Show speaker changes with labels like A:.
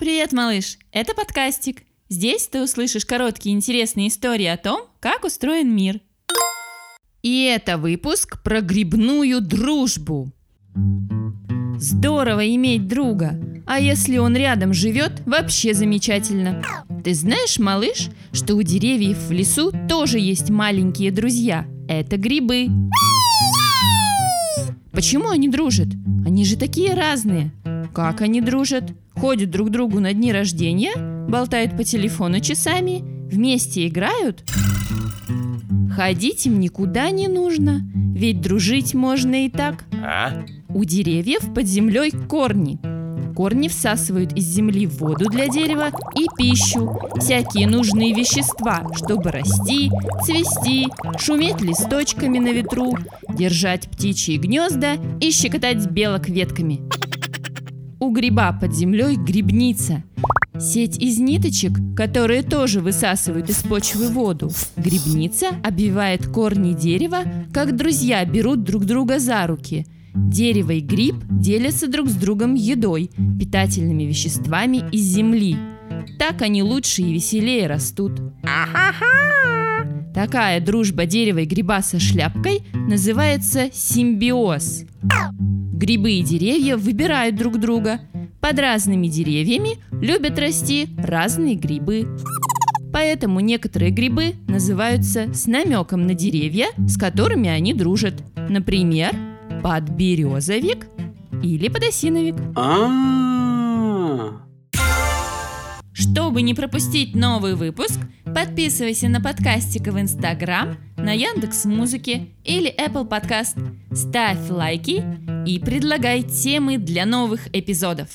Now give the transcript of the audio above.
A: Привет, малыш! Это подкастик. Здесь ты услышишь короткие интересные истории о том, как устроен мир. И это выпуск про грибную дружбу. Здорово иметь друга, а если он рядом живет, вообще замечательно. Ты знаешь, малыш, что у деревьев в лесу тоже есть маленькие друзья. Это грибы. Почему они дружат? Они же такие разные. Как они дружат? Ходят друг к другу на дни рождения, болтают по телефону часами, вместе играют? Ходить им никуда не нужно, ведь дружить можно и так.
B: А?
A: У деревьев под землей корни. Корни всасывают из земли воду для дерева и пищу, всякие нужные вещества, чтобы расти, цвести, шуметь листочками на ветру, держать птичьи гнезда и щекотать белок ветками. У гриба под землей грибница. Сеть из ниточек, которые тоже высасывают из почвы воду. Грибница обвивает корни дерева, как друзья берут друг друга за руки. Дерево и гриб делятся друг с другом едой, питательными веществами из земли. Так они лучше и веселее растут. Такая дружба дерева и гриба со шляпкой называется симбиоз. Грибы и деревья выбирают друг друга. Под разными деревьями любят расти разные грибы. Поэтому некоторые грибы называются с намеком на деревья, с которыми они дружат. Например, подберезовик или подосиновик.
B: А.
A: Чтобы не пропустить новый выпуск, подписывайся на подкастика в Инстаграм, на Яндекс Музыке или Apple Podcast. Ставь лайки и предлагай темы для новых эпизодов.